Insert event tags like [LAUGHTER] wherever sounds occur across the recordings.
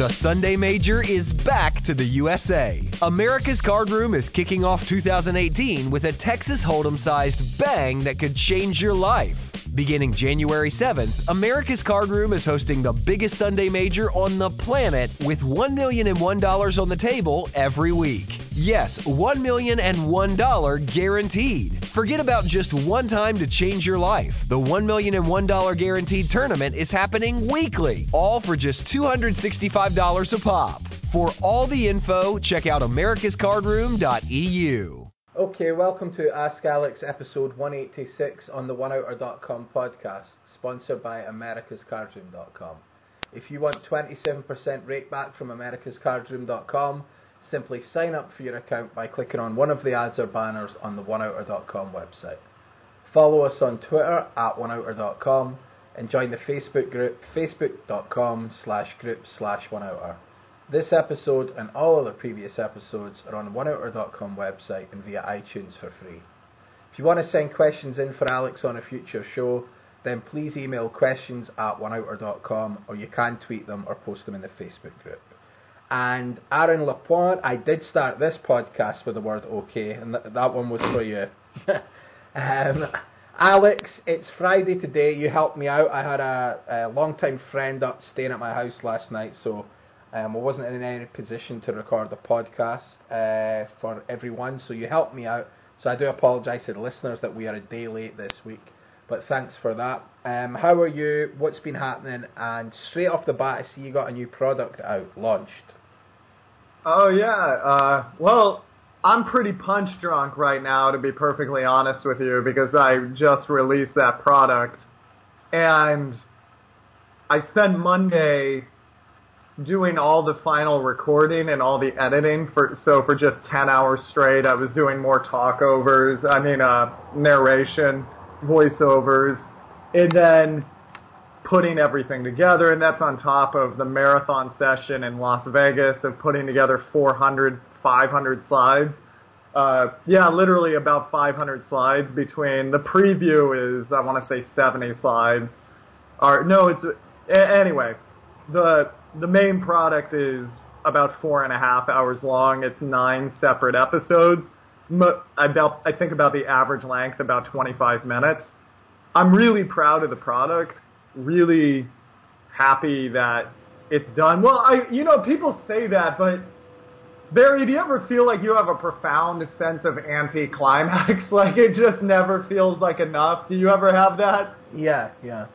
The Sunday Major is back to the USA. America's Card Room is kicking off 2018 with a Texas Hold'em sized bang that could change your life. Beginning January 7th, America's Card Room is hosting the biggest Sunday Major on the planet with $1 million and $1 on the table every week. Yes, $1 million and $1 guaranteed. Forget about just one time to change your life. The $1 million and $1 guaranteed tournament is happening weekly, all for just $265 a pop. For all the info, check out americascardroom.eu. Okay, welcome to Ask Alex episode 186 on the OneOuter.com podcast, sponsored by AmericasCardroom.com. If you want 27% rakeback from AmericasCardroom.com, simply sign up for your account by clicking on one of the ads or banners on the OneOuter.com website. Follow us on Twitter at OneOuter.com and join the Facebook group facebook.com slash group slash OneOuter. This episode and all other previous episodes are on OneOuter.com website and via iTunes for free. If you want to send questions in for Alex on a future show, then please email questions at OneOuter.com or you can tweet them or post them in the Facebook group. And Aaron Lapointe, I did start this podcast with the word okay, and th- that one was for you. [LAUGHS] um, Alex, it's Friday today. You helped me out. I had a, a long-time friend up staying at my house last night, so um, I wasn't in any position to record the podcast uh, for everyone, so you helped me out. So I do apologise to the listeners that we are a day late this week, but thanks for that. Um, how are you? What's been happening? And straight off the bat, I see you got a new product out, launched. Oh yeah. Uh, well, I'm pretty punch drunk right now, to be perfectly honest with you, because I just released that product, and I spent Monday doing all the final recording and all the editing for so for just 10 hours straight I was doing more talkovers I mean uh narration voiceovers and then putting everything together and that's on top of the marathon session in Las Vegas of putting together 400 500 slides. Uh yeah literally about 500 slides between the preview is I want to say 70 slides. Or no it's anyway the the main product is about four and a half hours long. It's nine separate episodes. About, I think about the average length about 25 minutes. I'm really proud of the product. Really happy that it's done. Well, I, you know, people say that, but Barry, do you ever feel like you have a profound sense of anticlimax? [LAUGHS] like it just never feels like enough. Do you ever have that? Yeah, yeah.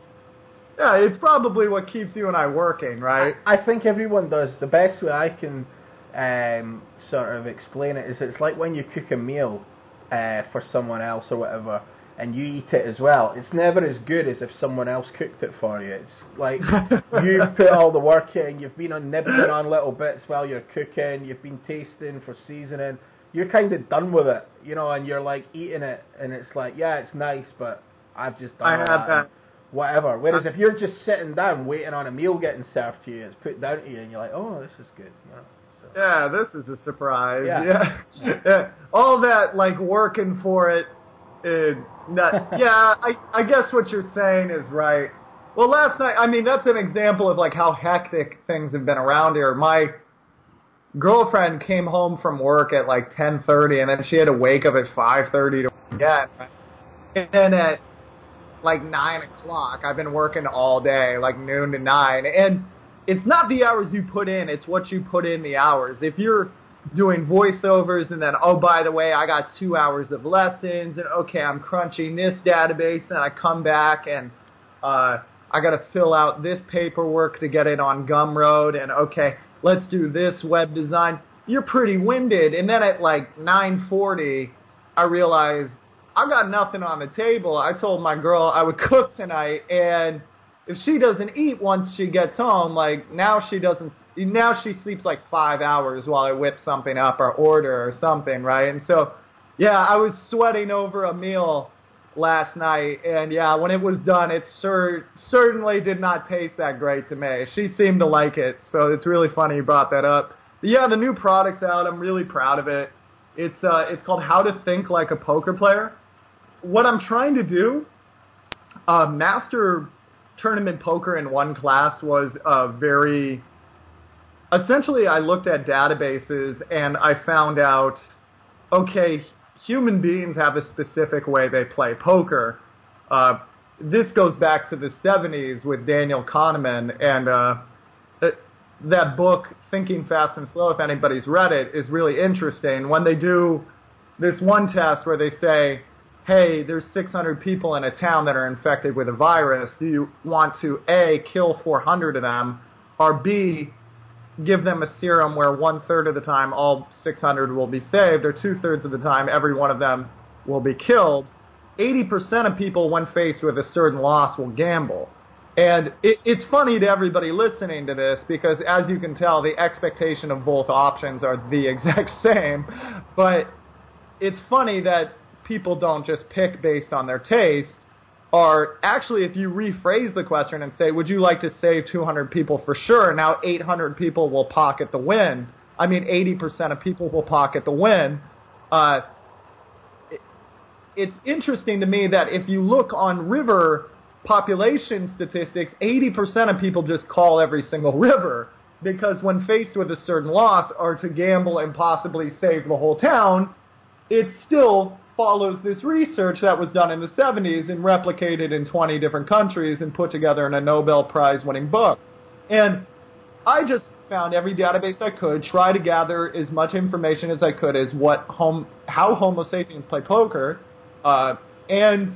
Yeah, it's probably what keeps you and I working, right? I, I think everyone does. The best way I can um, sort of explain it is it's like when you cook a meal uh, for someone else or whatever, and you eat it as well. It's never as good as if someone else cooked it for you. It's like [LAUGHS] you've put all the work in, you've been on nibbling on little bits while you're cooking, you've been tasting for seasoning. You're kind of done with it, you know, and you're like eating it, and it's like, yeah, it's nice, but I've just done I have that. that whatever. Whereas if you're just sitting down waiting on a meal getting served to you, it's put down to you, and you're like, oh, this is good. Yeah, so. yeah this is a surprise. Yeah. Yeah. yeah. [LAUGHS] All that like working for it. it not, [LAUGHS] yeah, I I guess what you're saying is right. Well, last night, I mean, that's an example of like how hectic things have been around here. My girlfriend came home from work at like 10:30, and then she had to wake up at 5:30 to get. And then at like nine o'clock. I've been working all day, like noon to nine, and it's not the hours you put in; it's what you put in the hours. If you're doing voiceovers and then oh by the way I got two hours of lessons and okay I'm crunching this database and I come back and uh, I got to fill out this paperwork to get it on Gumroad and okay let's do this web design. You're pretty winded, and then at like 9:40, I realized I got nothing on the table. I told my girl I would [LAUGHS] cook tonight, and if she doesn't eat once she gets home, like now she doesn't. Now she sleeps like five hours while I whip something up or order or something, right? And so, yeah, I was sweating over a meal last night, and yeah, when it was done, it cer- certainly did not taste that great to me. She seemed to like it, so it's really funny you brought that up. But yeah, the new product's out. I'm really proud of it. It's uh, it's called How to Think Like a Poker Player what I'm trying to do, uh, master tournament poker in one class was a very essentially, I looked at databases and I found out, okay, human beings have a specific way they play poker. Uh, this goes back to the 70s with Daniel Kahneman and uh, that book, Thinking Fast and Slow, if anybody's read it, is really interesting. When they do this one test where they say, hey, there's 600 people in a town that are infected with a virus, do you want to A, kill 400 of them, or B, give them a serum where one third of the time all 600 will be saved, or two thirds of the time every one of them will be killed? 80% of people, when faced with a certain loss, will gamble. And it, it's funny to everybody listening to this because, as you can tell, the expectation of both options are the [LAUGHS] exact same. But it's funny that people don't just pick based on their taste. are actually, if you rephrase the question and say, "Would you like to save 200 people for sure?" Now 800 people will pocket the win. I mean, 80% of people will pocket the win. Uh, it, it's interesting to me that if you look on River population statistics, 80% of people just call every single river because when faced with a certain loss or to gamble and possibly save the whole town, it's still follows this research that was done in the 70s and replicated in 20 different countries and put together in a Nobel Prize winning book. And I just found every database I could, try to gather as much information as I could as what home, how Homo sapiens play poker, uh, and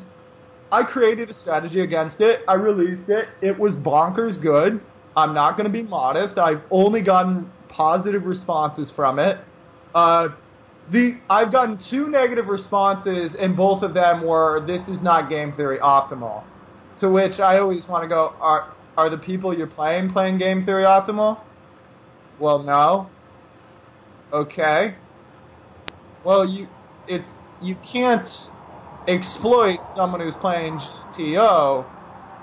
I created a strategy against it. I released it. It was bonkers good. I'm not going to be modest. I've only gotten positive responses from it. Uh, the I've gotten two negative responses, and both of them were this is not game theory optimal. To which I always want to go, are are the people you're playing playing game theory optimal? Well, no. Okay. Well, you it's you can't exploit someone who's playing GTO,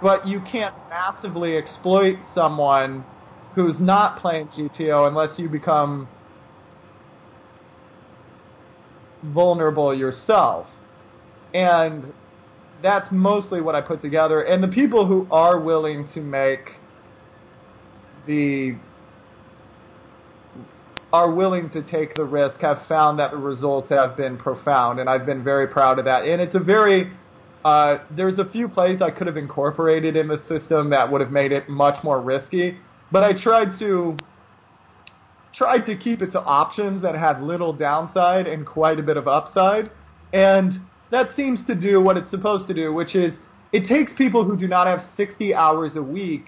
but you can't massively exploit someone who's not playing GTO unless you become vulnerable yourself. And that's mostly what I put together. And the people who are willing to make the are willing to take the risk have found that the results have been profound, and I've been very proud of that. And it's a very uh, there's a few plays I could have incorporated in the system that would have made it much more risky, but I tried to tried to keep it to options that had little downside and quite a bit of upside, and that seems to do what it's supposed to do, which is it takes people who do not have 60 hours a week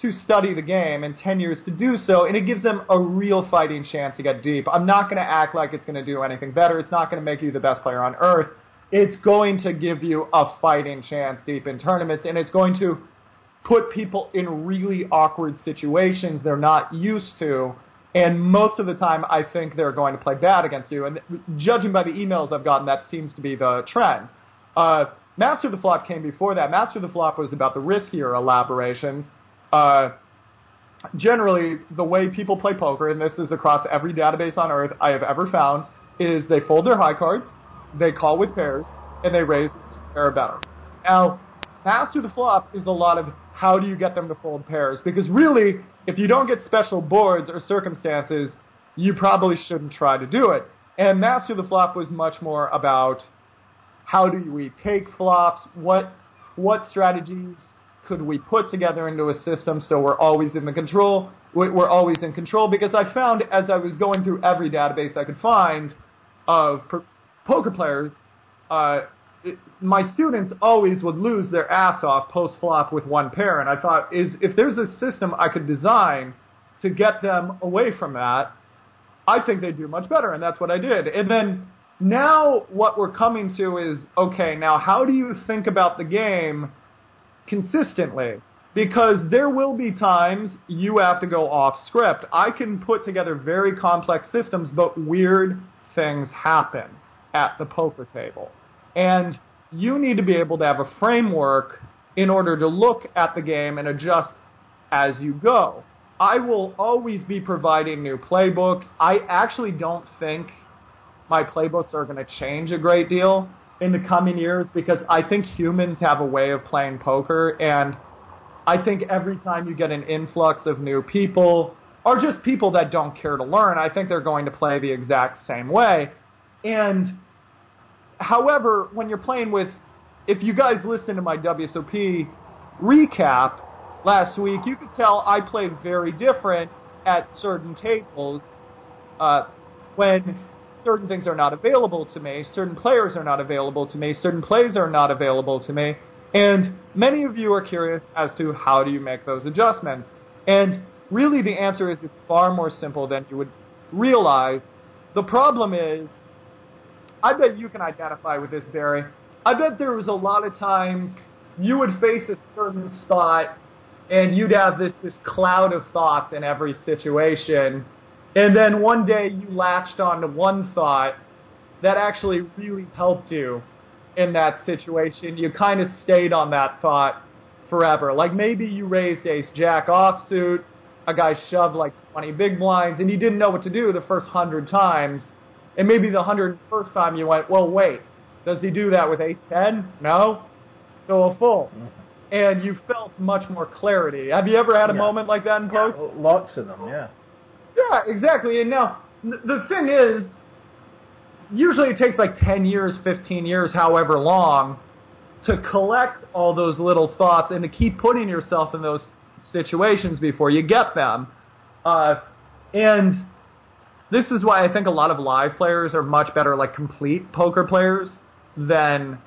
to study the game and 10 years to do so, and it gives them a real fighting chance to get deep. I'm not going to act like it's going to do anything better. It's not going to make you the best player on earth. It's going to give you a fighting chance deep in tournaments, and it's going to put people in really awkward situations they're not used to. And most of the time, I think they're going to play bad against you. And judging by the emails I've gotten, that seems to be the trend. Uh, Master of the Flop came before that. Master of the Flop was about the riskier elaborations uh, generally, the way people play poker, and this is across every database on earth I have ever found, is they fold their high cards, they call with pairs, and they raise pair better. Now, Master of the Flop is a lot of how do you get them to fold pairs? Because really, if you don't get special boards or circumstances, you probably shouldn't try to do it. And Master the Flop was much more about how do we take flops, what what strategies could we put together into a system so we're always in the control? We're always in control because I found as I was going through every database I could find of poker players, uh, my students always would lose their ass off post flop with one pair, and I thought, is if there's a system I could design to get them away from that, I think they'd do much better, and that's what I did. And then now what we're coming to is okay, now how do you think about the game? consistently because there will be times you have to go off script. I can put together very complex systems, but weird things happen at the poker table. And you need to be able to have a framework in order to look at the game and adjust as you go. I will always be providing new playbooks. I actually don't think my playbooks are going to change a great deal in the coming years because I think humans have a way of playing poker, and I think every time you get an influx of new people, or just people that don't care to learn. I think they're going to play the exact same way. And however, when you're playing with, if you guys listen to my WSOP recap last week, you could tell I play very different at certain tables uh, when certain things are not available to me, certain players are not available to me, certain plays are not available to me, and many of you are curious as to how do you make those adjustments. And really the answer is it's far more simple than you would realize. The problem is, I bet you can identify with this, Barry. I bet there was a lot of times you would face a certain spot and you'd have this, this cloud of thoughts in every situation and then one day you latched onto one thought that actually really helped you in that situation. You kind of stayed on that thought forever. Like maybe you raised ace jack offsuit, a guy shoved like 20 big blinds, and you didn't know what to do the first hundred times. And maybe the hundred first time you went, well, wait, does he do that with ace 10? No? So a full. And you felt much more clarity. Have you ever had a Yeah. moment like that in poker? Lots of them, yeah. Yeah, exactly. And now, the thing is, usually it takes like 10 years, 15 years, however long, to collect all those little thoughts and to keep putting yourself in those situations before you get them. Uh, and this is why I think a lot of live players are much better, like complete poker players, than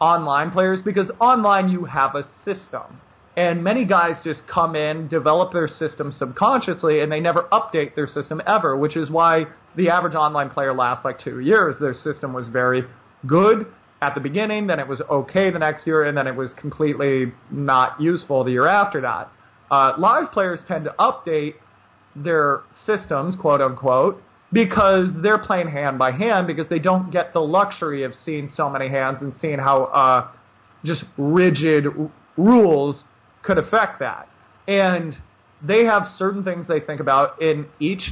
online players because online you have a system. And many guys just come in, develop their system subconsciously, and they never update their system ever, which is why the average online player lasts like two years. Their system was very good at the beginning, then it was okay the next year, and then it was completely not useful the year after that. Uh, live players tend to update their systems, quote unquote, because they're playing hand by hand because they don't get the luxury of seeing so many hands and seeing how uh, just rigid r- rules could affect that. And they have certain things they think about in each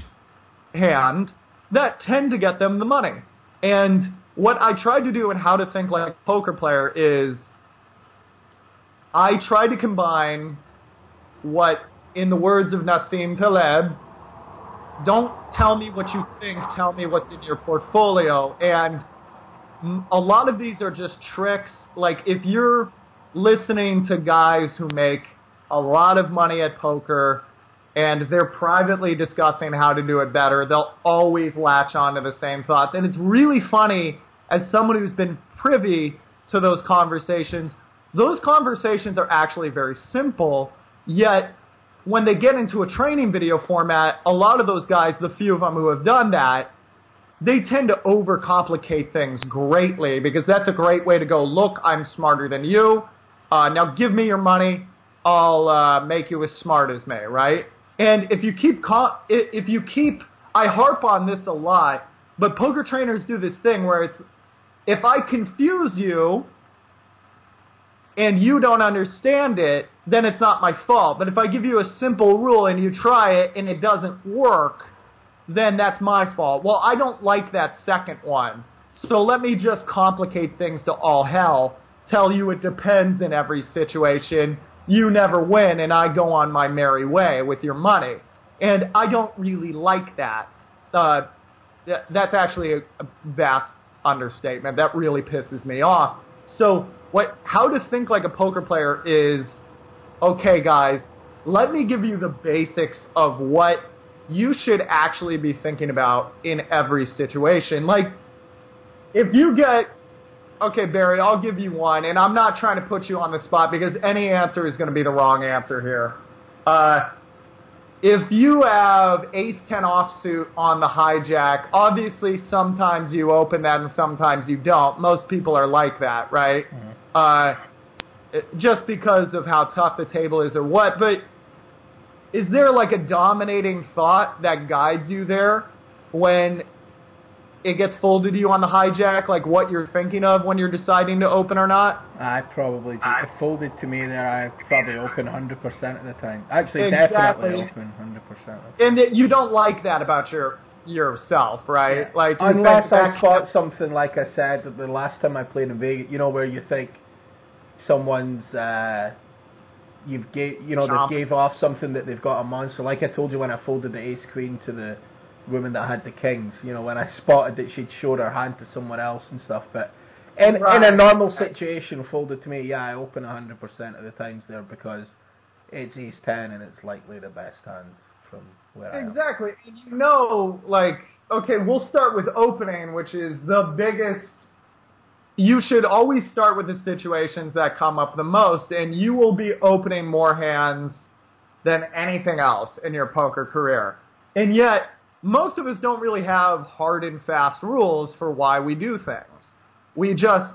hand that tend to get them the money. And what I tried to do in how to think like a poker player is I try to combine what, in the words of Nassim Taleb, don't tell me what you think, tell me what's in your portfolio. And a lot of these are just tricks. Like if you're listening to guys who make a lot of money at poker and they're privately discussing how to do it better, they'll always latch on to the same thoughts. And it's really funny as someone who's been privy to those conversations. Those conversations are actually very simple, yet when they get into a training video format, a lot of those guys, the few of them who have done that, they tend to overcomplicate things greatly because that's a great way to go, look, I'm smarter than you. Uh, now give me your money. I'll uh, make you as smart as me, right? And if you keep, co- if you keep, I harp on this a lot, but poker trainers do this thing where it's, if I confuse you, and you don't understand it, then it's not my fault. But if I give you a simple rule and you try it and it doesn't work, then that's my fault. Well, I don't like that second one. So let me just complicate things to all hell, tell you it depends in every situation. You never win and I go on my merry way with your money. And I don't really like that. Uh, th- that's actually a vast understatement. That really pisses me off. So what how to think like a poker player is okay guys, let me give you the basics of what you should actually be thinking about in every situation. Like if you get okay, Barry, I'll give you one, and I'm not trying to put you on the spot because any answer is going to be the wrong answer here. Uh, if you have ace 10 offsuit on the hijack, obviously sometimes you open that and sometimes you don't. Most people are like that, right? Uh, just because of how tough the table is or what. But is there like a dominating thought that guides you there when it gets folded to you on the hijack, like what you're thinking of when you're deciding to open or not? I probably do. If folded to me there, I probably open 100% of the time. Actually, Exactly. definitely open 100%. And that you don't like that about your yourself, right? Like Unless I back- spot something like I said that the last time I played in Vegas, you know, where you think someone's uh, you've gave you know Chomp. they gave off something that they've got a monster. Like I told you when I folded the ace queen to the woman that had the kings. You know when I [LAUGHS] spotted that she'd showed her hand to someone else and stuff. But in in a normal situation, folded to me, yeah, I open hundred percent of the times there because it's ace ten and it's likely the best hand from where I am. Exactly. And you know, like, okay, we'll start with opening, which is the biggest. You should always start with the situations that come up the most, and you will be opening more hands than anything else in your poker career. And yet, most of us don't really have hard and fast rules for why we do things. We just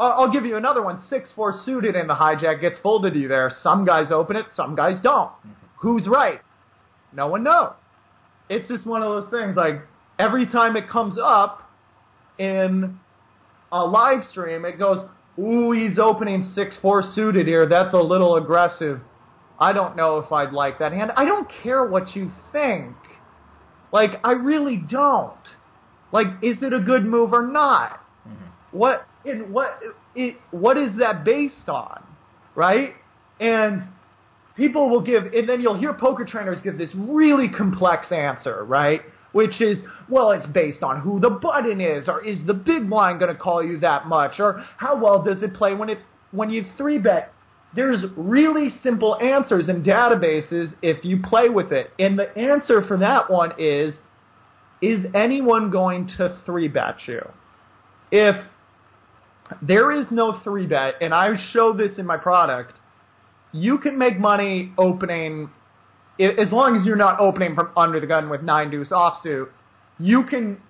I'll give you another one. Six four suited in the hijack gets folded to you there. Some guys open it, some guys don't. Who's right? No one knows. It's just one of those things. Like every time it comes up in a live stream, it goes, "Ooh, he's opening six four suited here. That's a little aggressive." I don't know if I'd like that hand. I don't care what you think. Like I really don't. Like, is it a good move or not? Mm-hmm. What in what it, what is that based on, right? And people will give, and then you'll hear poker trainers give this really complex answer, right? Which is, well, it's based on who the button is, or is the big blind going to call you that much, or how well does it play when it when you three bet? There's really simple answers in databases if you play with it, and the answer for that one is, is anyone going to three bet you? If there is no three bet, and I show this in my product. You can make money opening, as long as you're not opening from under the gun with nine deuce offsuit. You can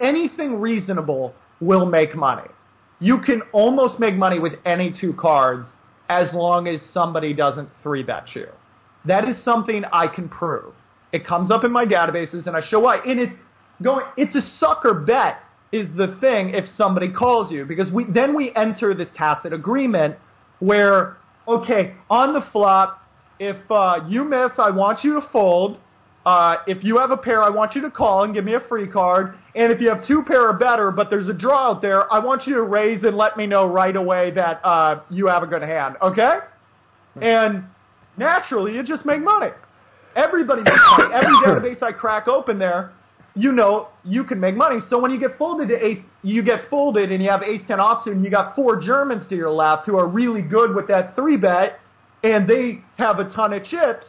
anything reasonable will make money. You can almost make money with any two cards as long as somebody doesn't three bet you. That is something I can prove. It comes up in my databases, and I show why. And it's going. It's a sucker bet is the thing if somebody calls you because we then we enter this tacit agreement where okay on the flop if uh, you miss I want you to fold. Uh, if you have a pair, I want you to call and give me a free card. And if you have two pair or better, but there's a draw out there, I want you to raise and let me know right away that uh, you have a good hand. Okay? And naturally, you just make money. Everybody makes money. Every database I crack open there, you know you can make money. So when you get folded to ace, you get folded and you have ace ten offsuit, and you got four Germans to your left who are really good with that three bet, and they have a ton of chips.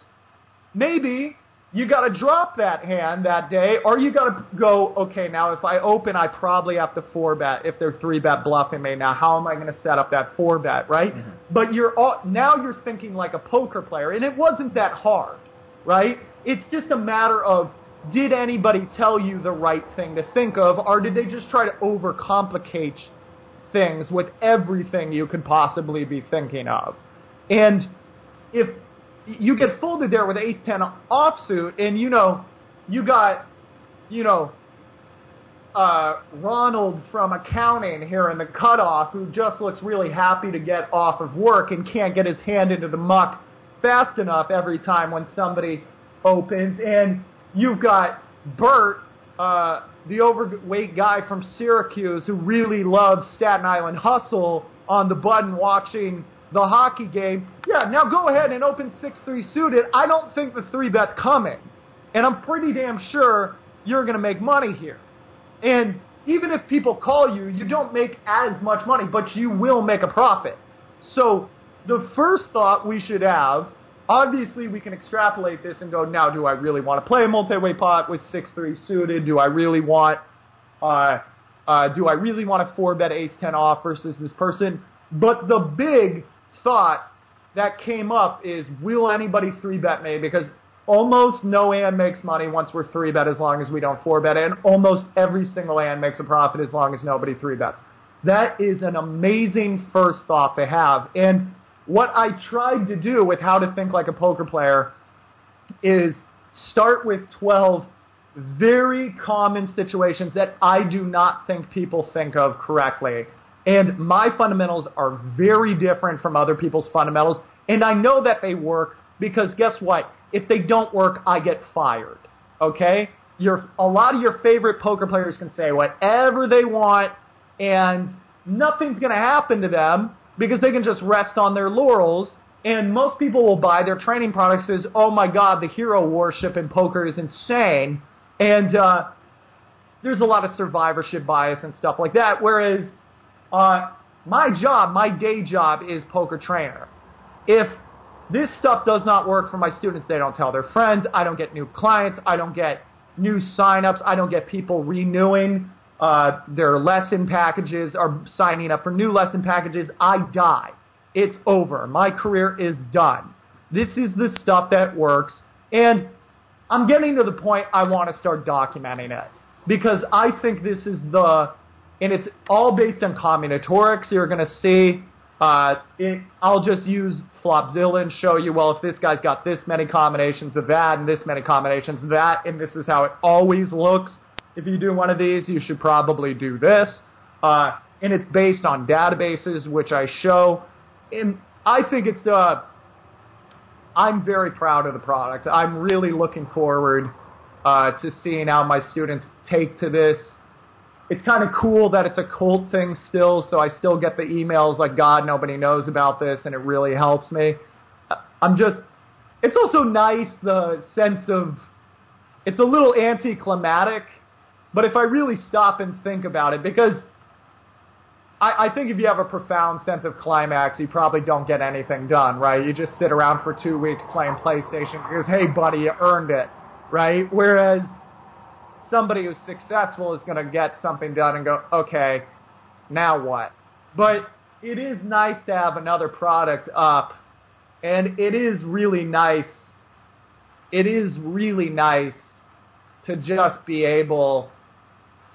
Maybe you got to drop that hand that day, or you got to go. Okay, now if I open, I probably have to four bet if they're three bet bluffing me. Now how am I going to set up that four bet, right? Mm-hmm. But you're all, now you're thinking like a poker player, and it wasn't that hard, right? It's just a matter of did anybody tell you the right thing to think of, or did they just try to overcomplicate things with everything you could possibly be thinking of? And if you get folded there with ace ten offsuit, and you know you got you know uh, Ronald from accounting here in the cutoff who just looks really happy to get off of work and can't get his hand into the muck fast enough every time when somebody opens, and you've got Bert, uh, the overweight guy from Syracuse who really loves Staten Island Hustle on the button watching the hockey game. Yeah, now go ahead and open 6-3 suited. I don't think the three bet's coming. And I'm pretty damn sure you're going to make money here. And even if people call you, you don't make as much money, but you will make a profit. So the first thought we should have, obviously we can extrapolate this and go, now do I really want to play a multi-way pot with 6-3 suited? Do I really want, uh, uh, do I really want to four bet ace 10 off versus this person? But the big thought that came up is, will anybody three bet me? Because almost no hand makes money once we're three bet as long as we don't four bet, and almost every single hand makes a profit as long as nobody three bets. That is an amazing first thought to have. And what I tried to do with how to think like a poker player is start with 12 very common situations that I do not think people think of correctly. And my fundamentals are very different from other people's fundamentals. And I know that they work because guess what? If they don't work, I get fired. Okay? Your, a lot of your favorite poker players can say whatever they want and nothing's going to happen to them because they can just rest on their laurels And most people will buy their training products as, oh my god, the hero worship in poker is insane. And uh, there's a lot of survivorship bias and stuff like that. Whereas uh, my job, my day job is poker trainer. If this stuff does not work for my students, they don't tell their friends. I don't get new clients. I don't get new signups. I don't get people renewing uh, their lesson packages or signing up for new lesson packages. I die. It's over. My career is done. This is the stuff that works. And I'm getting to the point I want to start documenting it because I think this is the, and it's all based on combinatorics. You're going to see, uh, it, I'll just use Flopzilla and show you, well, if this guy's got this many combinations of that and this many combinations of that, and this is how it always looks. If you do one of these, you should probably do this. Uh, and it's based on databases, which I show. And I think it's, uh, I'm very proud of the product. I'm really looking forward uh, to seeing how my students take to this. It's kind of cool that it's a cult thing still, so I still get the emails like, God, nobody knows about this, and it really helps me. I'm just, it's also nice the sense of, it's a little anticlimactic, but if I really stop and think about it, because I, I think if you have a profound sense of climax, you probably don't get anything done, right? You just sit around for two weeks playing PlayStation because, hey, buddy, you earned it right? Whereas somebody who's successful is going to get something done and go, okay, now what? But it is nice to have another product up, and it is really nice. It is really nice to just be able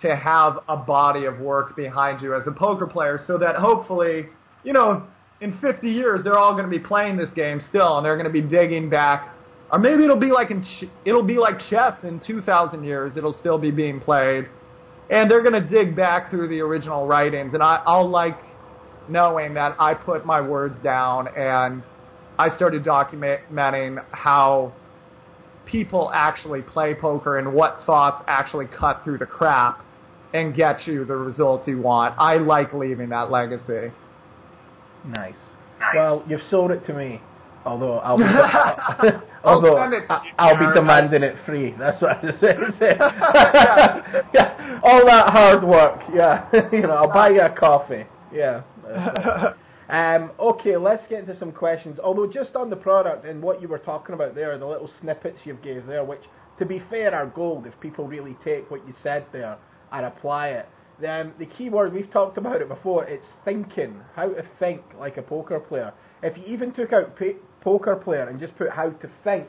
to have a body of work behind you as a poker player so that hopefully, you know, in 50 years, they're all going to be playing this game still, and they're going to be digging back or maybe it'll be like in ch- it'll be like chess in 2,000 years. It'll still be being played, and they're gonna dig back through the original writings, and I, I'll like knowing that I put my words down and I started documenting how people actually play poker and what thoughts actually cut through the crap and get you the results you want. I like leaving that legacy. Nice. nice. Well, you've sold it to me. Although I'll be, although [LAUGHS] [LAUGHS] I'll, be demanding it free. That's what I just said. [LAUGHS] yeah, all that hard work. Yeah, you know, I'll buy you a coffee. Yeah. Um, okay, let's get into some questions. Although just on the product and what you were talking about there, the little snippets you've gave there, which to be fair are gold if people really take what you said there and apply it. Then the key word we've talked about it before. It's thinking. How to think like a poker player. If you even took out poker player and just put how to think,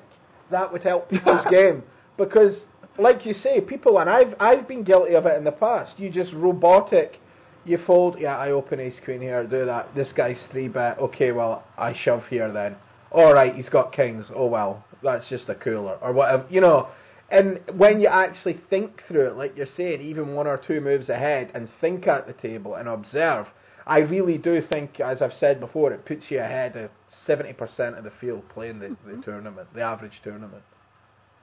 that would help people's [LAUGHS] game. Because, like you say, people, and I've I've been guilty of it in the past. You just robotic. You fold. Yeah, I open ace queen here. Do that. This guy's three bet. Okay, well I shove here then. All right, he's got kings. Oh well, that's just a cooler or whatever. You know. And when you actually think through it, like you're saying, even one or two moves ahead, and think at the table and observe, I really do think, as I've said before, it puts you ahead of seventy percent of the field playing the, the mm-hmm. tournament, the average tournament.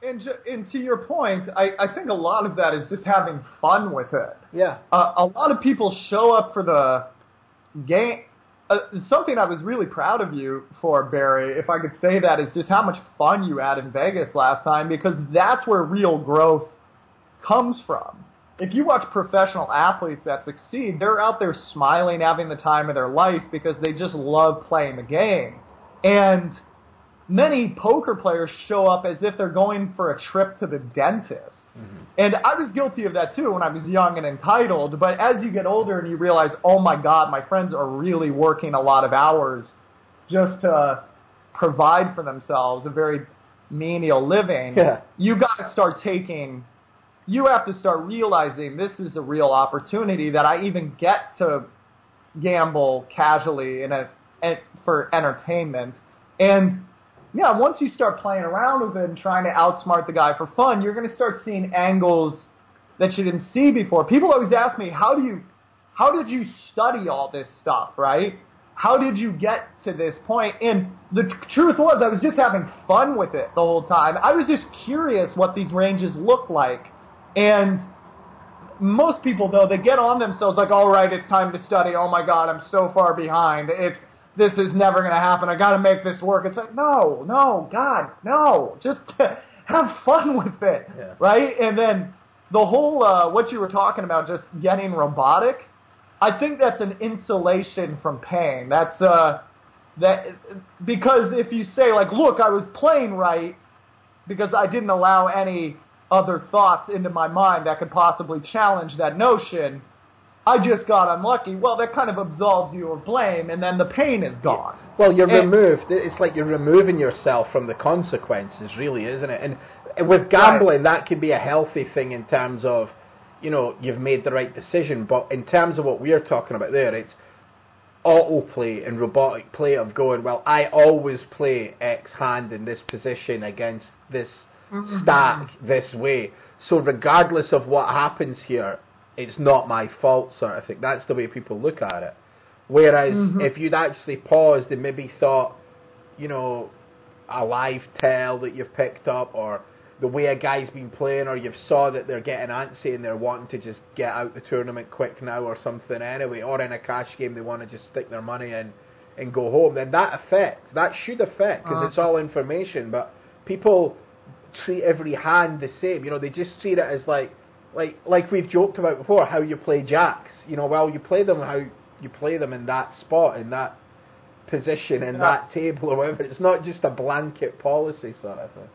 And, and to your point, I, I think a lot of that is just having fun with it. Yeah. Uh, a lot of people show up for the game. Uh, something I was really proud of you for, Barry, if I could say that, is just how much fun you had in Vegas last time because that's where real growth comes from. If you watch professional athletes that succeed, they're out there smiling, having the time of their life because they just love playing the game. And many poker players show up as if they're going for a trip to the dentist. Mm-hmm. And I was guilty of that too when I was young and entitled. But as you get older and you realize, oh my God, my friends are really working a lot of hours just to provide for themselves a very menial living, yeah. you got to start taking. You have to start realizing this is a real opportunity that I even get to gamble casually in a for entertainment. And yeah, once you start playing around with it and trying to outsmart the guy for fun, you're going to start seeing angles that you didn't see before. People always ask me, how do you, how did you study all this stuff, right? How did you get to this point? And the truth was, I was just having fun with it the whole time. I was just curious what these ranges look like. And most people, though, they get on themselves like, all right, it's time to study. Oh my God, I'm so far behind. It's this is never going to happen. I got to make this work. It's like, no, no, God, no. Just [LAUGHS] have fun with it, Yeah. right? And then the whole uh, what you were talking about, just getting robotic. I think that's an insulation from pain. That's uh, that because if you say like, look, I was playing right because I didn't allow any other thoughts into my mind that could possibly challenge that notion. I just got unlucky. Well, that kind of absolves you of blame, and then the pain is gone. Well, you're And- removed. It's like you're removing yourself from the consequences, really, isn't it? And with gambling, that can be a healthy thing in terms of, you know, you've made the right decision. But in terms of what we're talking about there, it's autoplay and robotic play of going, well, I always play X hand in this position against this mm-hmm. stack this way. So regardless of what happens here, it's not my fault, sort of thing. That's the way people look at it. Whereas if you'd actually paused and maybe thought, you know, a live tell that you've picked up or the way a guy's been playing or you've saw that they're getting antsy and they're wanting to just get out the tournament quick now or something anyway, or in a cash game they want to just stick their money in and go home, then that affects, that should affect because Uh-huh. it's all information, but people treat every hand the same, you know, they just treat it as like, like, like we've joked about before, how you play jacks, you know, well, you play them how you play them in that spot, in that position, in Yeah. that table [LAUGHS] or whatever. It's not just a blanket policy sort of thing.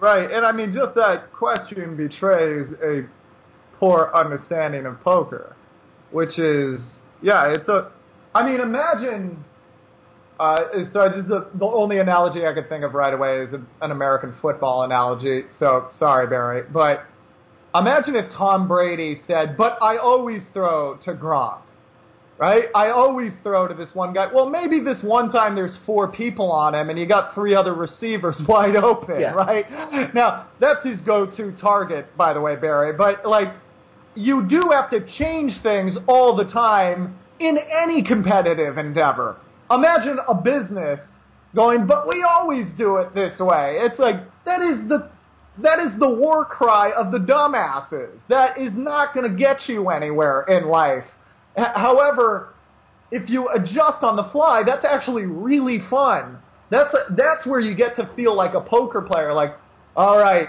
Right, and I mean, just that question betrays a poor understanding of poker, which is, yeah, it's a. I mean, imagine. Uh, so this is a, the only analogy I could think of right away is a, an American football analogy. So sorry, Barry, but imagine if Tom Brady said, "But I always throw to Gronk." right? I always throw to this one guy. Well, maybe this one time there's four people on him and you got three other receivers [LAUGHS] wide open, Yeah. right? Now, that's his go-to target, by the way, Barry. But, like, you do have to change things all the time in any competitive endeavor. Imagine a business going, but we always do it this way. It's like, that is the that is the war cry of the dumbasses. That is not going to get you anywhere in life. H- However, if you adjust on the fly, that's actually really fun. That's a, that's where you get to feel like a poker player. Like, all right,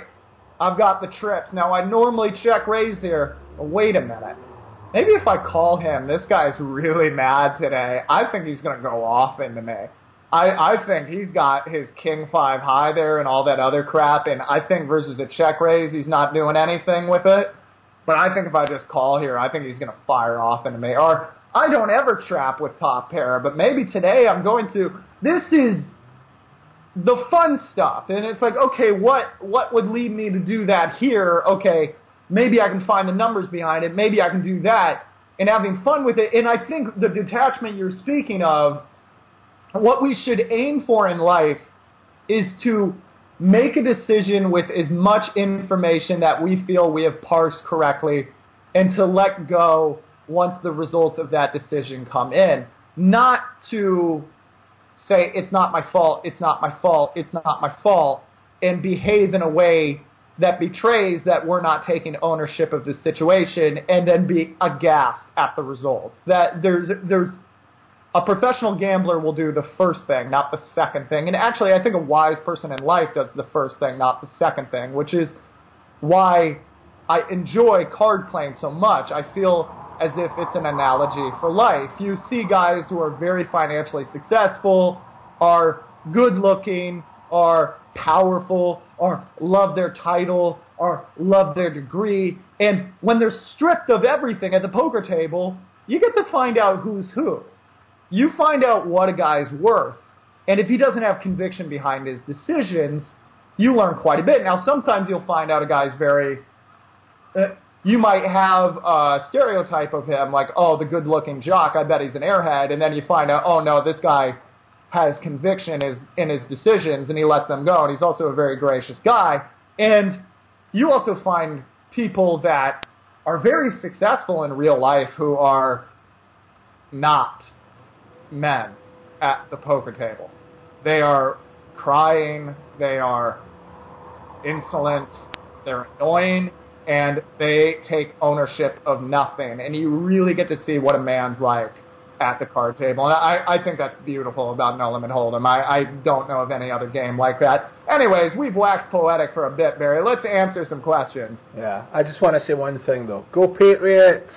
I've got the trips. Now I normally check raise here. Wait a minute. Maybe if I call him, this guy's really mad today. I think he's going to go off into me. I, I think he's got his king five high there and all that other crap, and I think versus a check raise, he's not doing anything with it. But I think if I just call here, I think he's going to fire off into me. Or I don't ever trap with top pair, but maybe today I'm going to. This is the fun stuff, and it's like, okay, what what would lead me to do that here? Okay, maybe I can find the numbers behind it. Maybe I can do that, and having fun with it. And I think the detachment you're speaking of, what we should aim for in life, is to make a decision with as much information that we feel we have parsed correctly and to let go once the results of that decision come in. Not to say, it's not my fault, it's not my fault, it's not my fault, and behave in a way that betrays that we're not taking ownership of the situation and then be aghast at the results. That there's, there's a professional gambler will do the first thing, not the second thing. And actually, I think a wise person in life does the first thing, not the second thing, which is why I enjoy card playing so much. I feel as if it's an analogy for life. You see guys who are very financially successful, are good looking, are powerful, or love their title, or love their degree, and when they're stripped of everything at the poker table, you get to find out who's who you find out what a guy's worth. And if he doesn't have conviction behind his decisions, you learn quite a bit. Now, sometimes you'll find out a guy's very. Uh, you might have a stereotype of him, like, oh, the good looking jock, I bet he's an airhead. And then you find out, oh, no, this guy has conviction in his decisions and he lets them go. And he's also a very gracious guy. And you also find people that are very successful in real life who are not men at the poker table. They are crying, they are insolent, they're annoying, and they take ownership of nothing. And you really get to see what a man's like at the card table. And I, I think that's beautiful about No Limit Hold'em. I, I don't know of any other game like that. Anyways, we've waxed poetic for a bit, Barry. Let's answer some questions. Yeah, I just want to say one thing though. Go Patriots!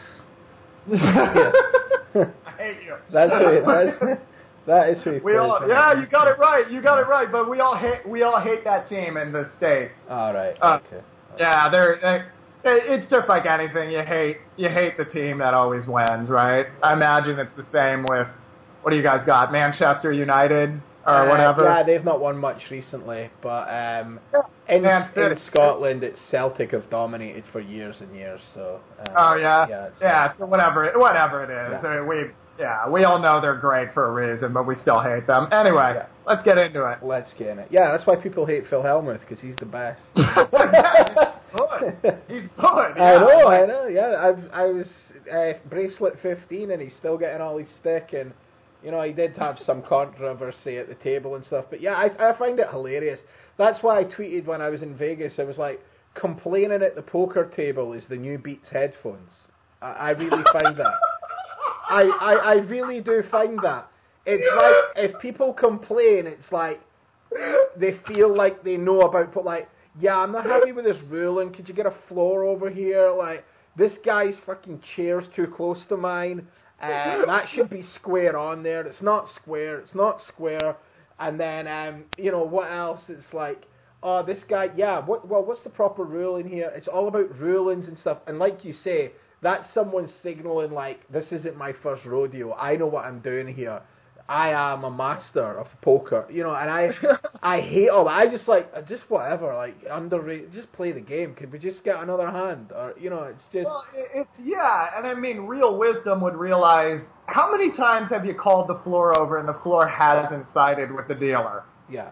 [LAUGHS] Hate you. That's who. That's, [LAUGHS] that is he We all, yeah, you got it right. You got it right. But we all hate, we all hate that team in the states. All right. Uh, okay. Yeah, they're. They, it's just like anything. You hate, you hate the team that always wins, right? I imagine it's the same with. What do you guys got? Manchester United or Uh, whatever. Yeah, they've not won much recently, but um, Yeah. in, in. Scotland, it's Celtic have dominated for years and years. So. Um, Oh yeah, Yeah. yeah. So whatever, whatever it is. I mean, we yeah, we all know they're great for a reason, but we still hate them. Anyway, Yeah. let's get into it. Let's get in it. Yeah, that's why people hate Phil Hellmuth because he's the best. [LAUGHS] good. He's good. [LAUGHS] I know, I know. Yeah, I I was uh, bracelet 15 and he's still getting all his stick and you know he did have some controversy at the table and stuff. But yeah, I I find it hilarious. That's why I tweeted when I was in Vegas. I was like, complaining at the poker table is the new Beats headphones. I, I really find that. I, I I really do find that. It's like if people complain, it's like they feel like they know about, but like, yeah, I'm not happy with this ruling. Could you get a floor over here? Like, this guy's fucking chair's too close to mine. Uh, that should be square on there. It's not square. It's not square. And then, um, you know, what else? It's like, oh, this guy, yeah. What? Well, what's the proper ruling here? It's all about rulings and stuff. And like you say, that's someone signaling like, this isn't my first rodeo. I know what I'm doing here. I am a master of poker, you know, and I [LAUGHS] I hate all that. I just like uh, just whatever, like underrated. Just play the game. Could we just get another hand, or you know, it's just Well, it's yeah, and I mean, real wisdom would realize how many times have you called the floor over and the floor hasn't sided with the dealer? yeah,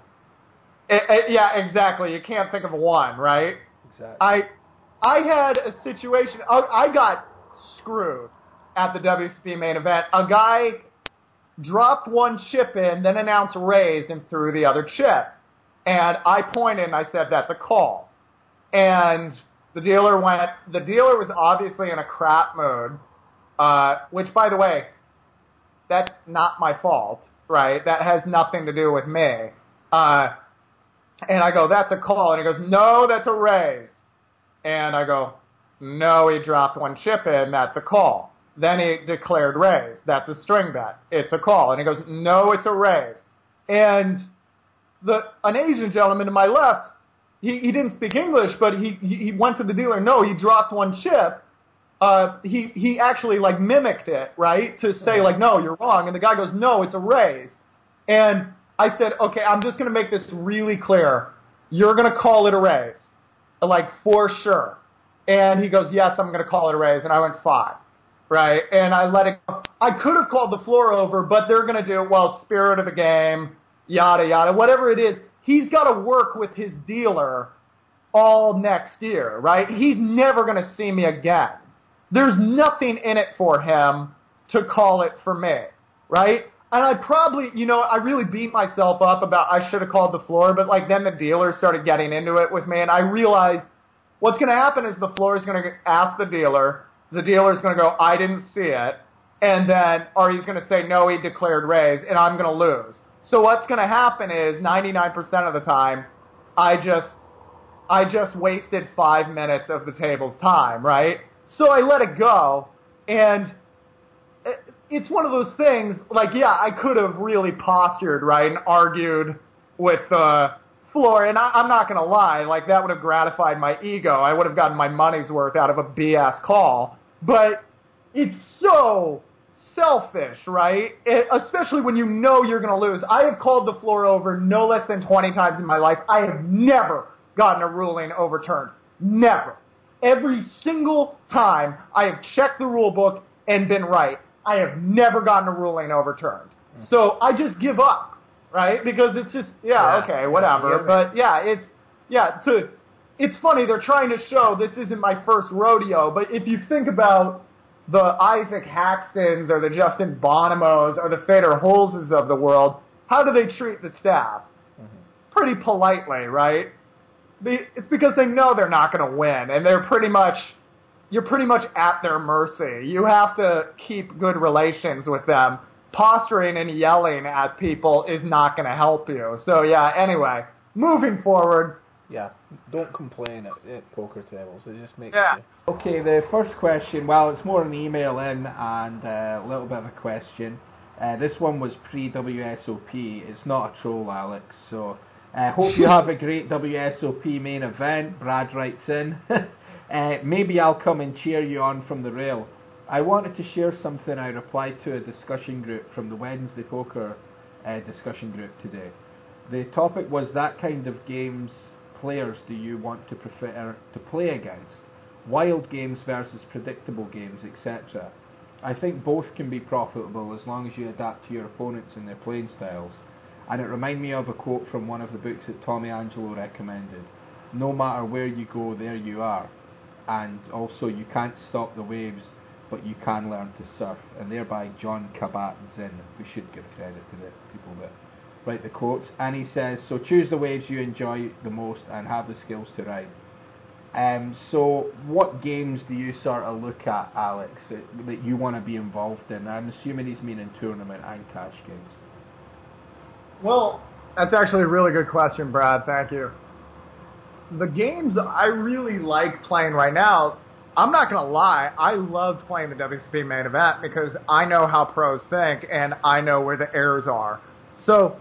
It, it- yeah, exactly. You can't think of one, right? exactly. I I had a situation. I, I got screwed at the WSOP main event. A guy dropped one chip in, then announced raised and threw the other chip. And I pointed and I said, "That's a call." And the dealer went. The dealer was obviously in a crap mood. Uh, which, by the way, that's not my fault, right? That has nothing to do with me. Uh, and I go, "That's a call," and he goes, "No, that's a raise." And I go, no, he dropped one chip in. That's a call. Then he declared raise. That's a string bet. It's a call. And he goes, no, it's a raise. And the an Asian gentleman to my left, he, he didn't speak English, but he, he went to the dealer. No, he dropped one chip. Uh, he he actually like mimicked it, right, to say like, no, you're wrong. And the guy goes, no, it's a raise. And I said, okay, I'm just gonna make this really clear. You're gonna call it a raise like for sure. And he goes, yes, I'm going to call it a raise. And I went five, right? And I let it go. I could have called the floor over, but they're going to do, it. well, spirit of the game, yada, yada, whatever it is. He's got to work with his dealer all next year, right? He's never going to see me again. There's nothing in it for him to call it for me, right? And I probably, you know, I really beat myself up about I should have called the floor, but like then the dealer started getting into it with me, and I realized what's going to happen is the floor is going to ask the dealer, the dealer is going to go, I didn't see it, and then, or he's going to say, no, he declared raise, and I'm going to lose. So what's going to happen is 99% of the time, I just, I just wasted five minutes of the table's time, right? So I let it go, and it's one of those things, like, yeah, I could have really postured, right, and argued with the floor, and I, I'm not going to lie, like, that would have gratified my ego. I would have gotten my money's worth out of a BS call, but it's so selfish, right? It, especially when you know you're going to lose. I have called the floor over no less than 20 times in my life. I have never gotten a ruling overturned. Never. Every single time I have checked the rule book and been right. I have never gotten a ruling overturned. So I just give up, right? Because it's just, yeah, Yeah. okay, whatever. But yeah, it's, yeah, to, it's funny, they're trying to show this isn't my first rodeo, but if you think about the Isaac Haxtons or the Justin Bonomos or the Fedor Holzes of the world, how do they treat the staff? Mm-hmm. Pretty politely, right? They, it's because they know they're not going to win, and they're pretty much you're pretty much at their mercy. You have to keep good relations with them. Posturing and yelling at people is not going to help you. So yeah, anyway, moving forward. Yeah, don't complain at, at poker tables. It just makes Yeah. you. Okay, the first question, well, it's more an email in and uh, a little bit of a question. Uh, this one was pre WSOP. It's not a troll, Alex. So, uh, hope you [LAUGHS] have a great WSOP main event. Brad writes in. [LAUGHS] uh, maybe I'll come and cheer you on from the rail. I wanted to share something I replied to a discussion group from the Wednesday Poker uh, discussion group today. The topic was that kind of games players do you want to prefer to play against? Wild games versus predictable games, etc. I think both can be profitable as long as you adapt to your opponents and their playing styles. And it reminded me of a quote from one of the books that Tommy Angelo recommended. No matter where you go, there you are. And also, you can't stop the waves, but you can learn to surf. And thereby, John Kabat-Zinn. We should give credit to the people that write the quotes. And he says, so choose the waves you enjoy the most and have the skills to ride. Um, so, what games do you sort of look at, Alex, that, that you want to be involved in? I'm assuming he's meaning tournament and cash games. Well, that's actually a really good question, Brad. Thank you. The games I really like playing right now, I'm not going to lie, I loved playing the WSOP main event because I know how pros think and I know where the errors are. So,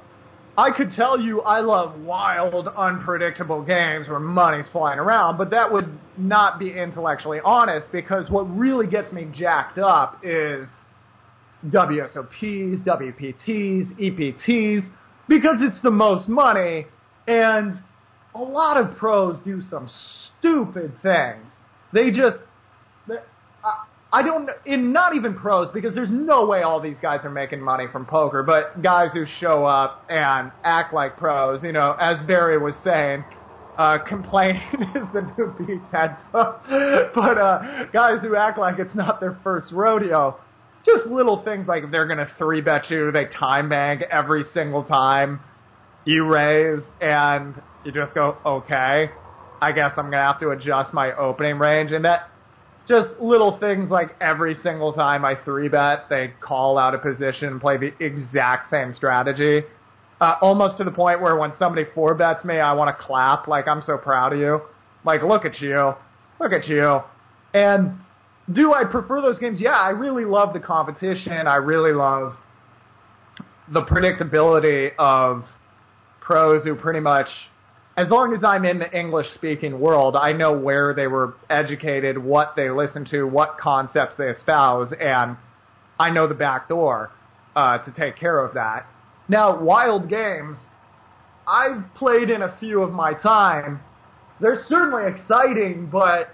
I could tell you I love wild, unpredictable games where money's flying around, but that would not be intellectually honest because what really gets me jacked up is WSOPs, WPTs, EPTs, because it's the most money, and a lot of pros do some stupid things. They just, I, I don't, in not even pros, because there's no way all these guys are making money from poker, but guys who show up and act like pros, you know, as Barry was saying, uh, complaining [LAUGHS] is the new beat [LAUGHS] headphone. but uh, guys who act like it's not their first rodeo, just little things like they're gonna three bet you, they time bank every single time you raise, and you just go, okay, I guess I'm gonna have to adjust my opening range, and that just little things like every single time I three bet, they call out a position and play the exact same strategy. Uh, almost to the point where when somebody four bets me, I want to clap, like I'm so proud of you. Like, look at you, look at you. And do I prefer those games? Yeah, I really love the competition. I really love the predictability of pros who pretty much, as long as I'm in the English speaking world, I know where they were educated, what they listened to, what concepts they espouse, and I know the back door uh, to take care of that. Now, wild games, I've played in a few of my time. They're certainly exciting, but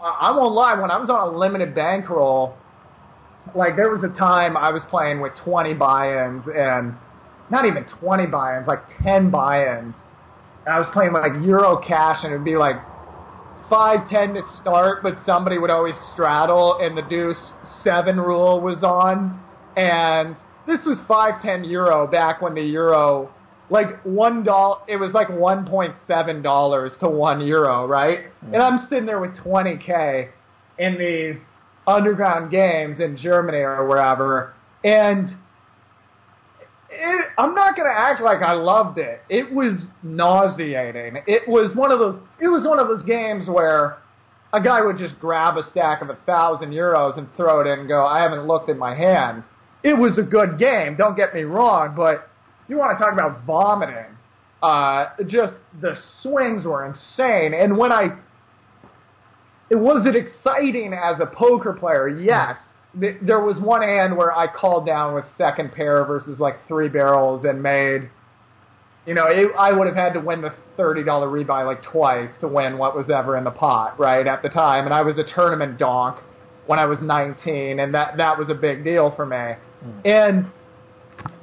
I I won't lie, when I was on a limited bankroll, like there was a time I was playing with 20 buy-ins and not even 20 buy-ins, like 10 buy-ins. I was playing like Euro cash and it'd be like 5 10 to start, but somebody would always straddle and the deuce 7 rule was on. And this was 5 10 euro back when the euro like one dollar it was like 1.7 dollars to 1 euro, right? Hmm. And I'm sitting there with 20k in these underground games in Germany or wherever, and it, I'm not gonna act like I loved it. It was nauseating. It was one of those. It was one of those games where a guy would just grab a stack of a thousand euros and throw it in and go, "I haven't looked at my hand." It was a good game. Don't get me wrong, but you want to talk about vomiting? Uh, just the swings were insane, and when I it was it exciting as a poker player? Yes. Th- There was one hand where I called down with second pair versus like three barrels and made, you know, it, I would have had to win the thirty dollar rebuy like twice to win what was ever in the pot, right at the time, and I was a tournament donk when I was nineteen, and that that was a big deal for me, hmm. and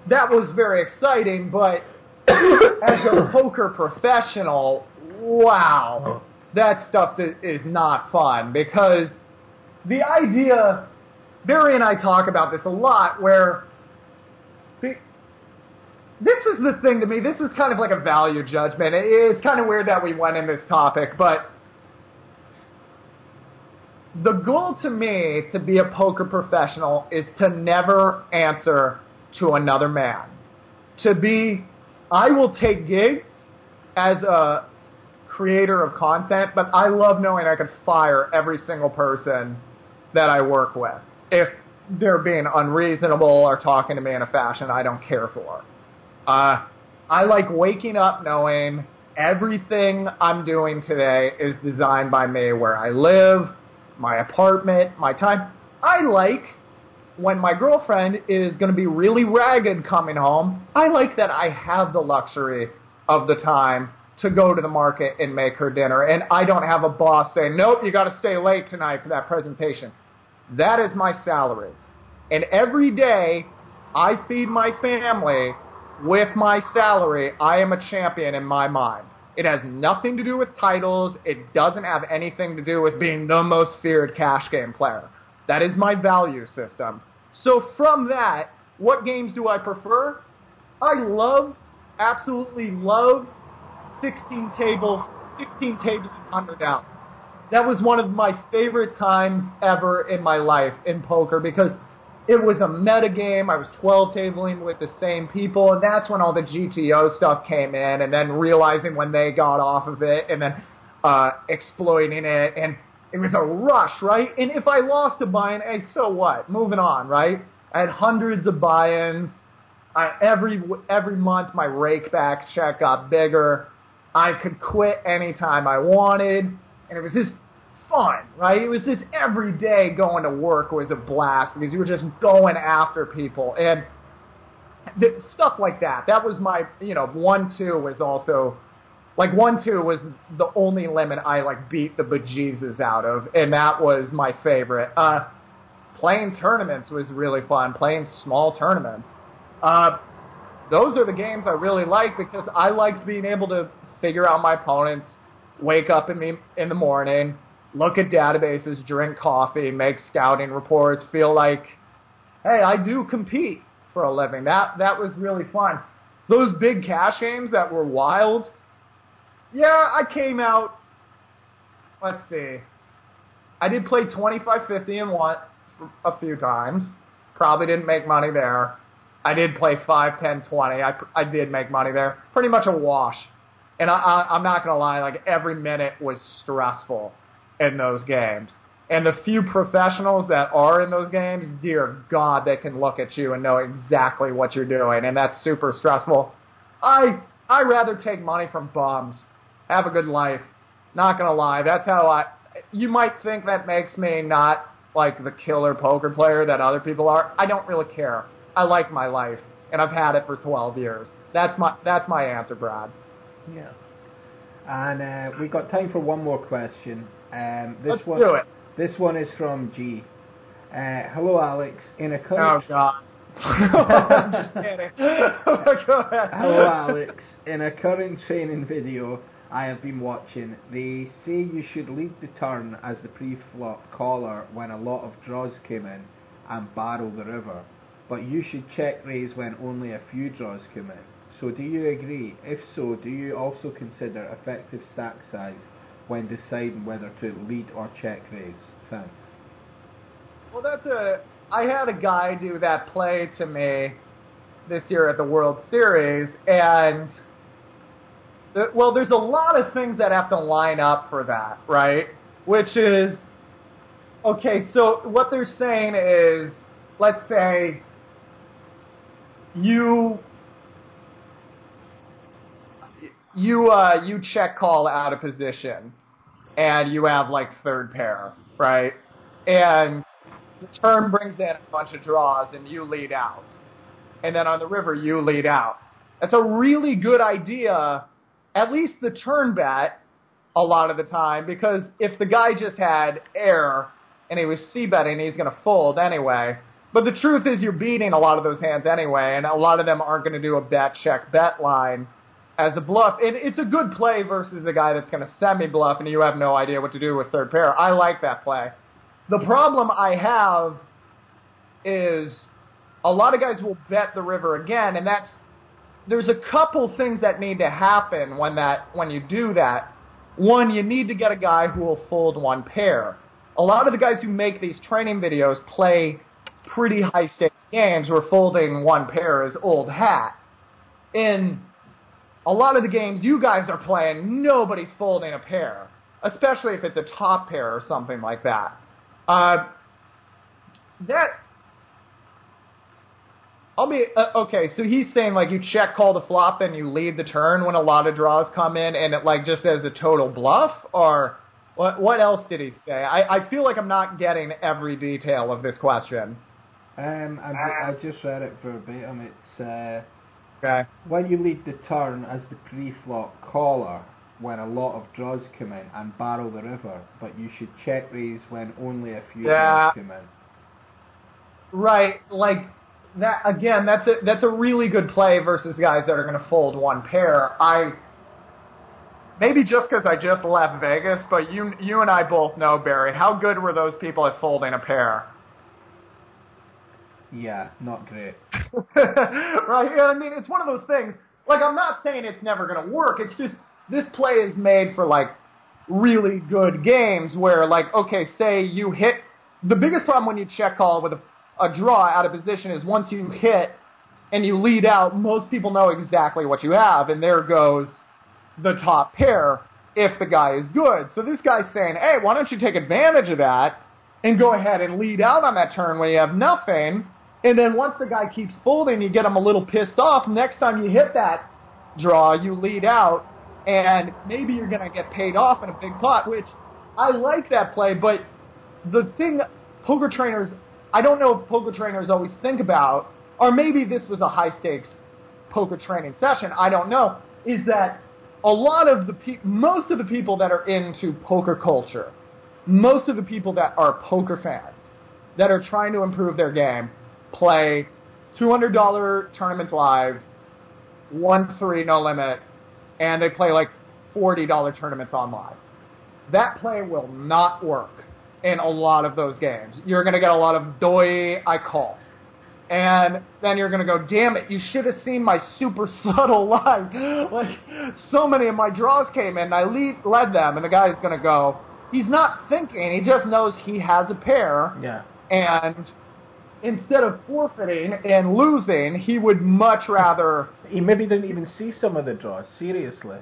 that was very exciting. But [COUGHS] as a poker professional, wow, that stuff is, is not fun because the idea, Barry and I talk about this a lot, where the, this is the thing to me. This is kind of like a value judgment. It- It's kind of weird that we went in this topic, but the goal to me to be a poker professional is to never answer to another man. To be, I will take gigs as a creator of content, but I love knowing I can fire every single person that I work with. If they're being unreasonable or talking to me in a fashion I don't care for. Uh, I like waking up knowing everything I'm doing today is designed by me, where I live, my apartment, my time. I like when my girlfriend is going to be really ragged coming home, I like that I have the luxury of the time to go to the market and make her dinner. And I don't have a boss saying, nope, you got to stay late tonight for that presentation. That is my salary. And every day I feed my family with my salary. I am a champion in my mind. It has nothing to do with titles. It doesn't have anything to do with being the most feared cash game player. That is my value system. So from that, what games do I prefer? I loved, absolutely loved 16 tables, 16 tables under down. That was one of my favorite times ever in my life in poker because it was a meta game. I was 12 tabling with the same people, and that's when all the GTO stuff came in, and then realizing when they got off of it, and then uh, exploiting it, and it was a rush, right? And if I lost a buy-in, hey, so what? Moving on, right? I had hundreds of buy-ins. I, every every month, my rakeback check got bigger. I could quit anytime I wanted, and it was just fun, right? It was just every day going to work was a blast because you were just going after people and stuff like that. That was my, you know, one two was also like one two was the only limit I like beat the bejesus out of, and that was my favorite. Uh, playing tournaments was really fun. Playing small tournaments. Uh, those are the games I really like because I liked being able to figure out my opponents, wake up in me in the morning, look at databases, drink coffee, make scouting reports, feel like, hey, I do compete for a living. That that was really fun. Those big cash games that were wild. Yeah, I came out. Let's see. I did play 25-50 and one a few times. Probably didn't make money there. I did play 5, 10, 20. I, I did make money there. Pretty much a wash. And I, I, I'm not going to lie, like every minute was stressful in those games. And the few professionals that are in those games, dear God, they can look at you and know exactly what you're doing, and that's super stressful. I I rather take money from bums. Have a good life. Not gonna lie, that's how I. You might think that makes me not like the killer poker player that other people are. I don't really care. I like my life, and I've had it for 12 years. That's my that's my answer, Brad. Yeah. And uh, we've got time for one more question. Um, this Let's one, do it. This one is from G. Uh, hello, Alex. In a Oh current, God. [LAUGHS] I'm just kidding. [LAUGHS] Go hello, Alex. In a current training video I have been watching, they say you should lead the turn as the pre-flop caller when a lot of draws came in and barrel the river, but you should check raise when only a few draws come in. So, do you agree? If so, do you also consider effective stack size when deciding whether to lead or check raise? Thanks. Well, that's a. I had a guy do that play to me this year at the World Series, and the, well, there's a lot of things that have to line up for that, right? Which is okay. So what they're saying is, let's say you you uh, you check call out of position, and you have like third pair, right? And the turn brings in a bunch of draws, and you lead out. And then on the river, you lead out. That's a really good idea, at least the turn bet, a lot of the time, because if the guy just had air and he was c betting, he's going to fold anyway. But the truth is, you're beating a lot of those hands anyway, and a lot of them aren't going to do a bet check bet line as a bluff. And it's a good play versus a guy that's going to semi bluff and you have no idea what to do with third pair. I like that play. The problem I have is a lot of guys will bet the river again, and that's there's a couple things that need to happen when that when you do that. One, you need to get a guy who will fold one pair. a lot of the guys who make these training videos play pretty high stakes games where folding one pair is old hat. In a lot of the games you guys are playing, nobody's folding a pair, especially if it's a top pair or something like that. Uh, that I'll be uh, okay. So he's saying like you check call the flop and you lead the turn when a lot of draws come in, and it like just as a total bluff, or what? What else did he say? I, I feel like I'm not getting every detail of this question. Um, I, I just read it verbatim. It's uh, Okay. when you lead the turn as the pre-flop caller when a lot of draws come in and barrel the river, but you should check raise when only a few Yeah. draws come in. Right, like that again. That's a that's a really good play versus guys that are going to fold one pair. I maybe just because I just left Vegas, but you you and I both know Barry. How good were those people at folding a pair? Yeah, not great. [LAUGHS] right? Yeah, I mean, it's one of those things. Like, I'm not saying it's never going to work. It's just this play is made for like really good games where, like, okay, say you hit. The biggest problem when you check call with a, a draw out of position is once you hit and you lead out, most people know exactly what you have, and there goes the top pair if the guy is good. So this guy's saying, hey, why don't you take advantage of that and go ahead and lead out on that turn when you have nothing? And then once the guy keeps folding, you get him a little pissed off. Next time you hit that draw, you lead out, and maybe you're going to get paid off in a big pot, which I like that play. But the thing poker trainers, I don't know if poker trainers always think about, or maybe this was a high stakes poker training session, I don't know, is that a lot of the most of the people that are into poker culture, most of the people that are poker fans that are trying to improve their game play $200 tournament live, 1 3 no limit, and they play like $40 tournaments online. That play will not work in a lot of those games. You're going to get a lot of doy, I call. And then you're going to go, damn it, you should have seen my super [LAUGHS] subtle line. like, so many of my draws came in, I lead, led them, and the guy's going to go, he's not thinking, he just knows he has a pair, Yeah. and instead of forfeiting and losing, he would much rather. He maybe didn't even see some of the draws. Seriously.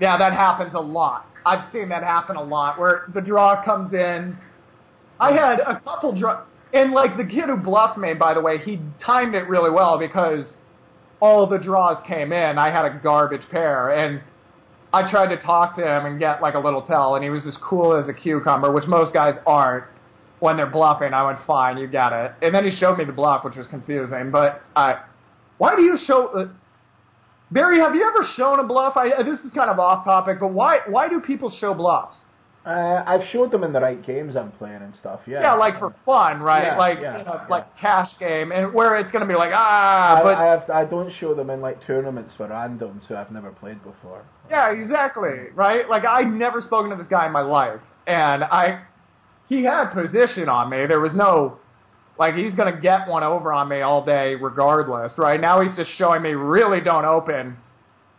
Yeah, that happens a lot. I've seen that happen a lot where the draw comes in. I had a couple draw, and like the kid who bluffed me, by the way, he timed it really well because all the draws came in. I had a garbage pair, and I tried to talk to him and get like a little tell, and he was as cool as a cucumber, which most guys aren't when they're bluffing. I went, fine, you got it. And then he showed me the bluff, which was confusing. But uh, why do you show? Uh, Barry, have you ever shown a bluff? I, uh, this is kind of off topic, but why why do people show bluffs? Uh, I've showed them in the right games I'm playing and stuff. Yeah. Yeah, like for fun, right? Yeah, like yeah, you know, yeah. like cash game, and where it's going to be like ah, I, but I have. I don't show them in like tournaments for randoms who I've never played before. Yeah, exactly. Right? Like I've never spoken to this guy in my life, and I, he had position on me. There was no, like he's gonna get one over on me all day regardless. Right now he's just showing me really don't open. [LAUGHS]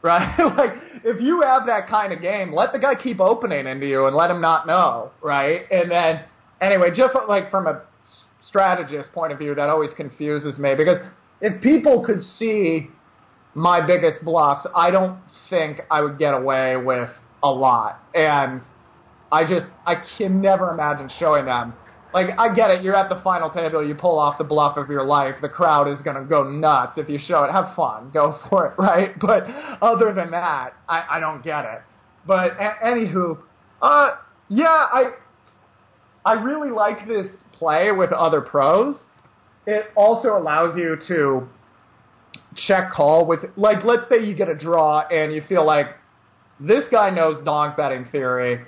Right? like if you have that kind of game, let the guy keep opening into you and let him not know. Right? And then anyway, just like from a strategist point of view, that always confuses me because if people could see my biggest bluffs, I don't think I would get away with a lot. And I just, I can never imagine showing them. Like, I get it, you're at the final table, you pull off the bluff of your life, the crowd is gonna go nuts if you show it. Have fun, go [LAUGHS] for it, right? But other than that, I, I don't get it. But a- anywho, uh, yeah, I, I really like this play with other pros. It also allows you to check call with like let's say you get a draw and you feel like this guy knows donk betting theory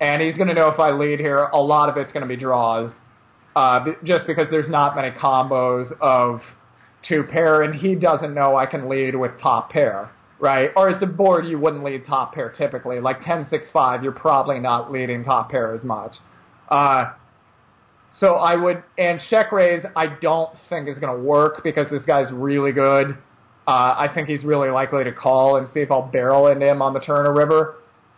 and he's going to know if I lead here a lot of it's going to be draws uh, just because there's not many combos of two pair and he doesn't know I can lead with top pair right or it's a board you wouldn't lead top pair typically like 10 6 5 you're probably not leading top pair as much uh, so I would, and check raise, I don't think is going to work because this guy's really good. Uh, I think he's really likely to call and see if I'll barrel into him on the turn or river.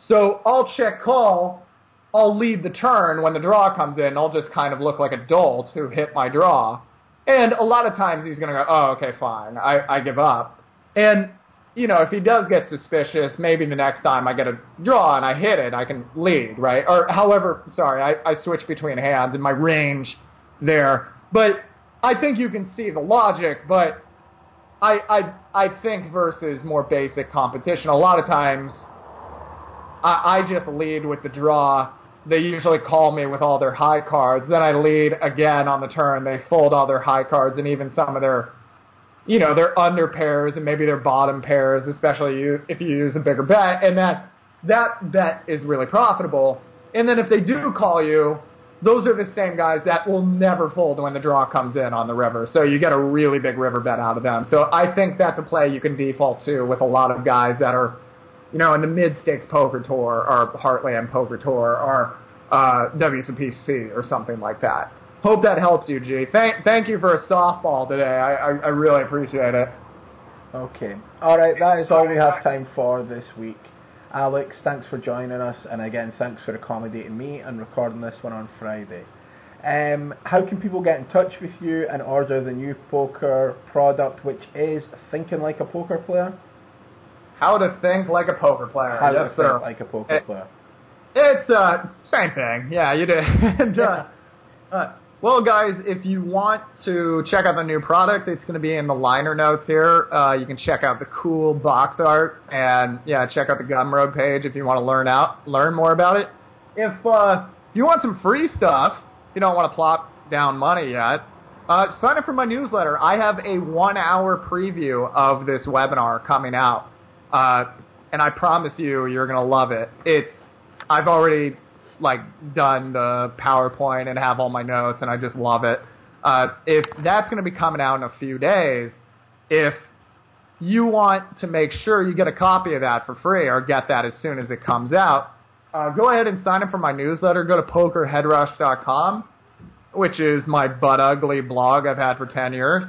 So I'll check call, I'll lead the turn when the draw comes in. I'll just kind of look like a dolt who hit my draw. And a lot of times he's going to go, oh, okay, fine. I, I give up. And, you know, if he does get suspicious, maybe the next time I get a draw and I hit it, I can lead, right? Or however, sorry, I, I switch between hands and my range there. But I think you can see the logic, but I, I, I think versus more basic competition, a lot of times I, I just lead with the draw they usually call me with all their high cards. Then I lead again on the turn. They fold all their high cards and even some of their, you know, their under pairs and maybe their bottom pairs, especially you, if you use a bigger bet. And that that bet is really profitable. And then if they do call you, those are the same guys that will never fold when the draw comes in on the river. So you get a really big river bet out of them. So I think that's a play you can default to with a lot of guys that are you know, in the Mid-States Poker Tour or Heartland Poker Tour or uh, WSOPC or something like that. Hope that helps you, G. Thank, thank you for a softball today. I, I, I really appreciate it. Okay. All right, that is all we have time for this week. Alex, thanks for joining us, and again, thanks for accommodating me and recording this one on Friday. Um, how can people get in touch with you and order the new poker product, which is Thinking Like a Poker Player? How to think like a poker player. How yes, to sir. think like a poker It- player. It's uh same thing. Yeah, you did. [LAUGHS] and, uh, uh, well, guys, if you want to check out the new product, it's going to be in the liner notes here. Uh, you can check out the cool box art and yeah, check out the Gumroad page if you want to learn out learn more about it. If uh, if you want some free stuff, you don't want to plop down money yet. Uh, sign up for my newsletter. I have a one-hour preview of this webinar coming out, uh, and I promise you, you're gonna love it. It's I've already like done the PowerPoint and have all my notes, and I just love it. Uh, if that's to be coming out in a few days, if you want to make sure you get a copy of that for free or get that as soon as it comes out, uh, go ahead and sign up for my newsletter. Go to pokerheadrush.com, which is my butt ugly blog I've had for 10 years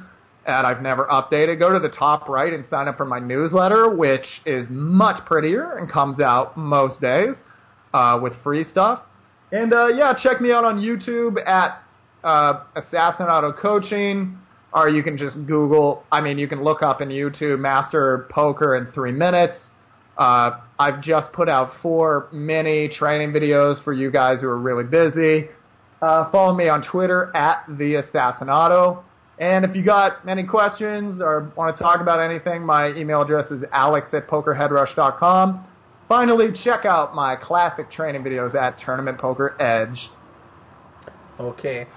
and I've never updated. Go to the top right and sign up for my newsletter, which is much prettier and comes out most days uh, with free stuff. And uh, yeah, check me out on YouTube at uh, Assassinato Coaching, or you can just Google. I mean, you can look up in YouTube Master Poker in three minutes. Uh, I've just put out four mini training videos for you guys who are really busy. Uh, follow me on Twitter at the Assassinato. And if you got any questions or want to talk about anything, my email address is alex at pokerheadrush.com. Finally, check out my classic training videos at Tournament Poker Edge. Okay.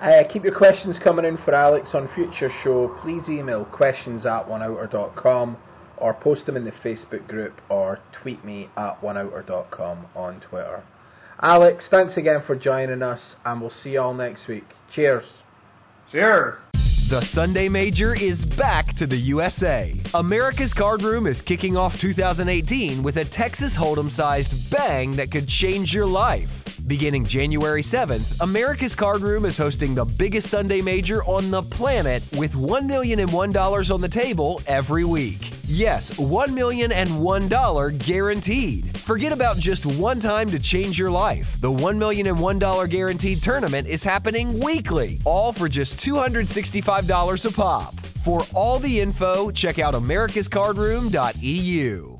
Uh, keep your questions coming in for Alex on future show. Please email questions at oneouter.com or post them in the Facebook group or tweet me at oneouter.com on Twitter. Alex, thanks again for joining us and we'll see you all next week. Cheers. Cheers! The Sunday Major is back to the USA. America's Card Room is kicking off 2018 with a Texas Hold'em sized bang that could change your life. Beginning January 7th, America's Card Room is hosting the biggest Sunday Major on the planet with $1 million and $1 on the table every week. Yes, $1 million and $1 guaranteed. Forget about just one time to change your life. The $1 million and $1 guaranteed tournament is happening weekly, all for just $265 a pop. For all the info, check out americascardroom.eu.